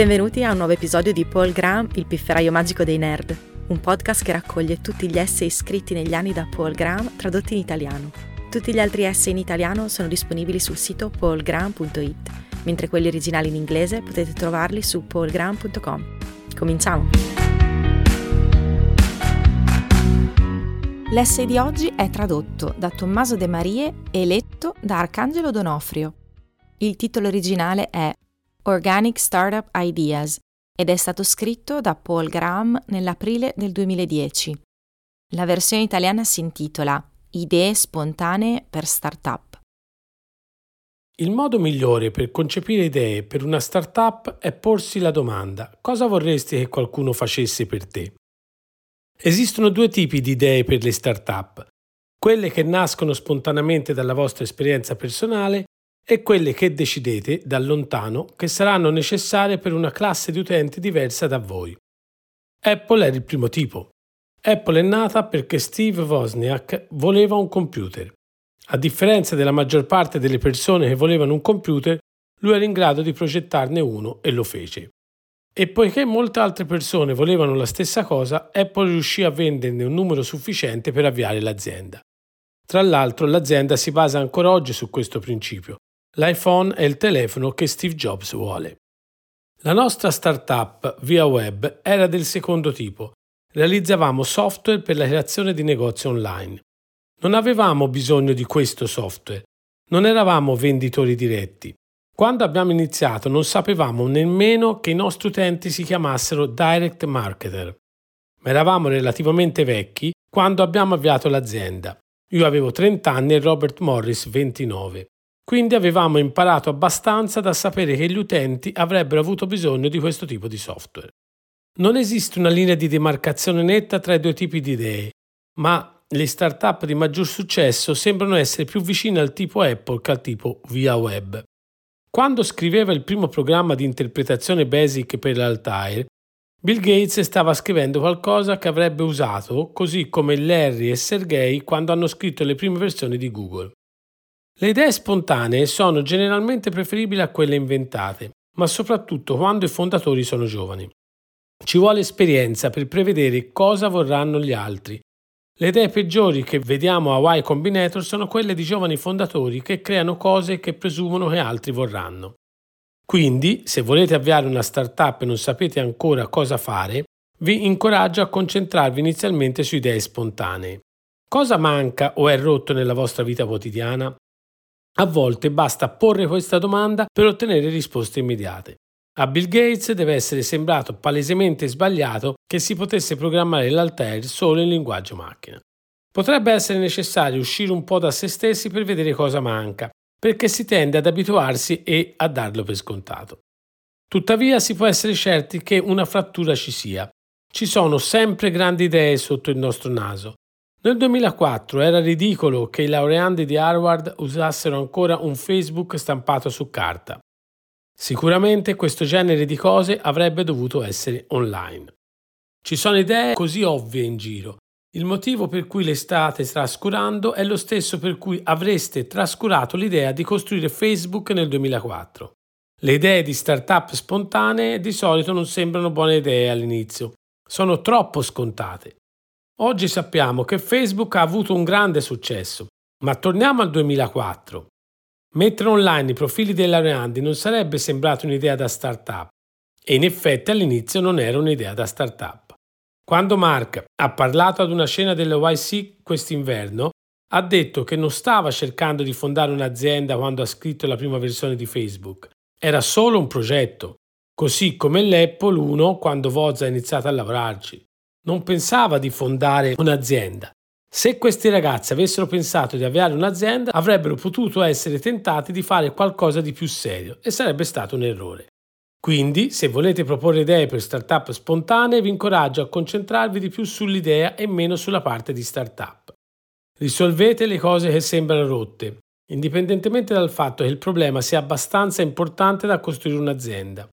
Benvenuti a un nuovo episodio di Paul Graham, il pifferaio magico dei nerd, un podcast che raccoglie tutti gli essay scritti negli anni da Paul Graham tradotti in italiano. Tutti gli altri essay in italiano sono disponibili sul sito paulgraham.it, mentre quelli originali in inglese potete trovarli su paulgraham.com. Cominciamo! L'essay di oggi è tradotto da Tommaso De Marie e letto da Arcangelo Donofrio. Il titolo originale è Organic Startup Ideas ed è stato scritto da Paul Graham nell'aprile del 2010. La versione italiana si intitola Idee spontanee per startup. Il modo migliore per concepire idee per una startup è porsi la domanda cosa vorresti che qualcuno facesse per te? Esistono due tipi di idee per le startup, quelle che nascono spontaneamente dalla vostra esperienza personale e quelle che decidete da lontano che saranno necessarie per una classe di utenti diversa da voi. Apple era il primo tipo. Apple è nata perché Steve Wozniak voleva un computer. A differenza della maggior parte delle persone che volevano un computer, lui era in grado di progettarne uno e lo fece. E poiché molte altre persone volevano la stessa cosa, Apple riuscì a venderne un numero sufficiente per avviare l'azienda. Tra l'altro l'azienda si basa ancora oggi su questo principio, L'iPhone è il telefono che Steve Jobs vuole. La nostra startup via web era del secondo tipo. Realizzavamo software per la creazione di negozi online. Non avevamo bisogno di questo software. Non eravamo venditori diretti. Quando abbiamo iniziato non sapevamo nemmeno che i nostri utenti si chiamassero direct marketer. Ma eravamo relativamente vecchi quando abbiamo avviato l'azienda. Io avevo 30 anni e Robert Morris 29. Quindi avevamo imparato abbastanza da sapere che gli utenti avrebbero avuto bisogno di questo tipo di software. Non esiste una linea di demarcazione netta tra i due tipi di idee, ma le start-up di maggior successo sembrano essere più vicine al tipo Apple che al tipo via web. Quando scriveva il primo programma di interpretazione basic per l'Altair, Bill Gates stava scrivendo qualcosa che avrebbe usato, così come Larry e Sergey quando hanno scritto le prime versioni di Google. Le idee spontanee sono generalmente preferibili a quelle inventate, ma soprattutto quando i fondatori sono giovani. Ci vuole esperienza per prevedere cosa vorranno gli altri. Le idee peggiori che vediamo a Y Combinator sono quelle di giovani fondatori che creano cose che presumono che altri vorranno. Quindi, se volete avviare una startup e non sapete ancora cosa fare, vi incoraggio a concentrarvi inizialmente su idee spontanee. Cosa manca o è rotto nella vostra vita quotidiana? A volte basta porre questa domanda per ottenere risposte immediate. A Bill Gates deve essere sembrato palesemente sbagliato che si potesse programmare l'Altair solo in linguaggio macchina. Potrebbe essere necessario uscire un po' da se stessi per vedere cosa manca, perché si tende ad abituarsi e a darlo per scontato. Tuttavia si può essere certi che una frattura ci sia. Ci sono sempre grandi idee sotto il nostro naso, nel 2004 era ridicolo che i laureandi di Harvard usassero ancora un Facebook stampato su carta. Sicuramente questo genere di cose avrebbe dovuto essere online. Ci sono idee così ovvie in giro. Il motivo per cui le state trascurando è lo stesso per cui avreste trascurato l'idea di costruire Facebook nel 2004. Le idee di start-up spontanee di solito non sembrano buone idee all'inizio, sono troppo scontate Oggi sappiamo che Facebook ha avuto un grande successo, ma torniamo al 2004. Mettere online i profili dei laureandi non sarebbe sembrato un'idea da startup e in effetti all'inizio non era un'idea da startup. Quando Mark ha parlato ad una scena delle YC quest'inverno, ha detto che non stava cercando di fondare un'azienda quando ha scritto la prima versione di Facebook, era solo un progetto, così come l'Apple 1 quando Voz ha iniziato a lavorarci non pensava di fondare un'azienda. Se questi ragazzi avessero pensato di avviare un'azienda, avrebbero potuto essere tentati di fare qualcosa di più serio e sarebbe stato un errore. Quindi, se volete proporre idee per startup spontanee, vi incoraggio a concentrarvi di più sull'idea e meno sulla parte di startup. Risolvete le cose che sembrano rotte, indipendentemente dal fatto che il problema sia abbastanza importante da costruire un'azienda.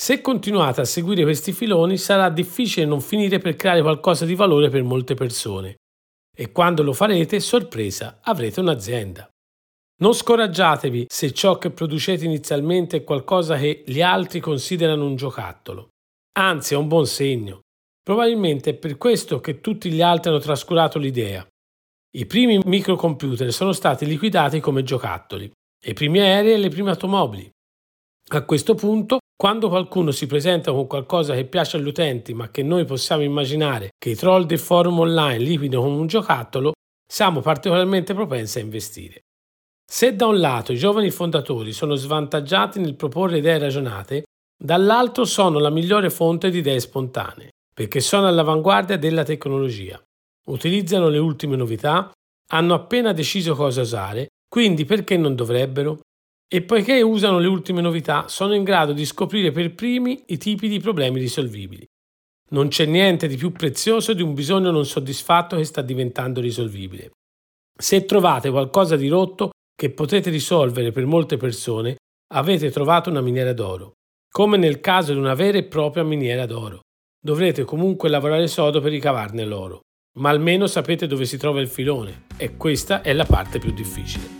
Se continuate a seguire questi filoni sarà difficile non finire per creare qualcosa di valore per molte persone e quando lo farete, sorpresa, avrete un'azienda. Non scoraggiatevi se ciò che producete inizialmente è qualcosa che gli altri considerano un giocattolo. Anzi, è un buon segno. Probabilmente è per questo che tutti gli altri hanno trascurato l'idea. I primi microcomputer sono stati liquidati come giocattoli, i primi aerei e le prime automobili. A questo punto, quando qualcuno si presenta con qualcosa che piace agli utenti ma che noi possiamo immaginare che i troll del forum online liquidino come un giocattolo, siamo particolarmente propensi a investire. Se da un lato i giovani fondatori sono svantaggiati nel proporre idee ragionate, dall'altro sono la migliore fonte di idee spontanee, perché sono all'avanguardia della tecnologia. Utilizzano le ultime novità, hanno appena deciso cosa usare, quindi perché non dovrebbero? E poiché usano le ultime novità, sono in grado di scoprire per primi i tipi di problemi risolvibili. Non c'è niente di più prezioso di un bisogno non soddisfatto che sta diventando risolvibile. Se trovate qualcosa di rotto, che potete risolvere per molte persone, avete trovato una miniera d'oro. Come nel caso di una vera e propria miniera d'oro. Dovrete comunque lavorare sodo per ricavarne l'oro, ma almeno sapete dove si trova il filone e questa è la parte più difficile.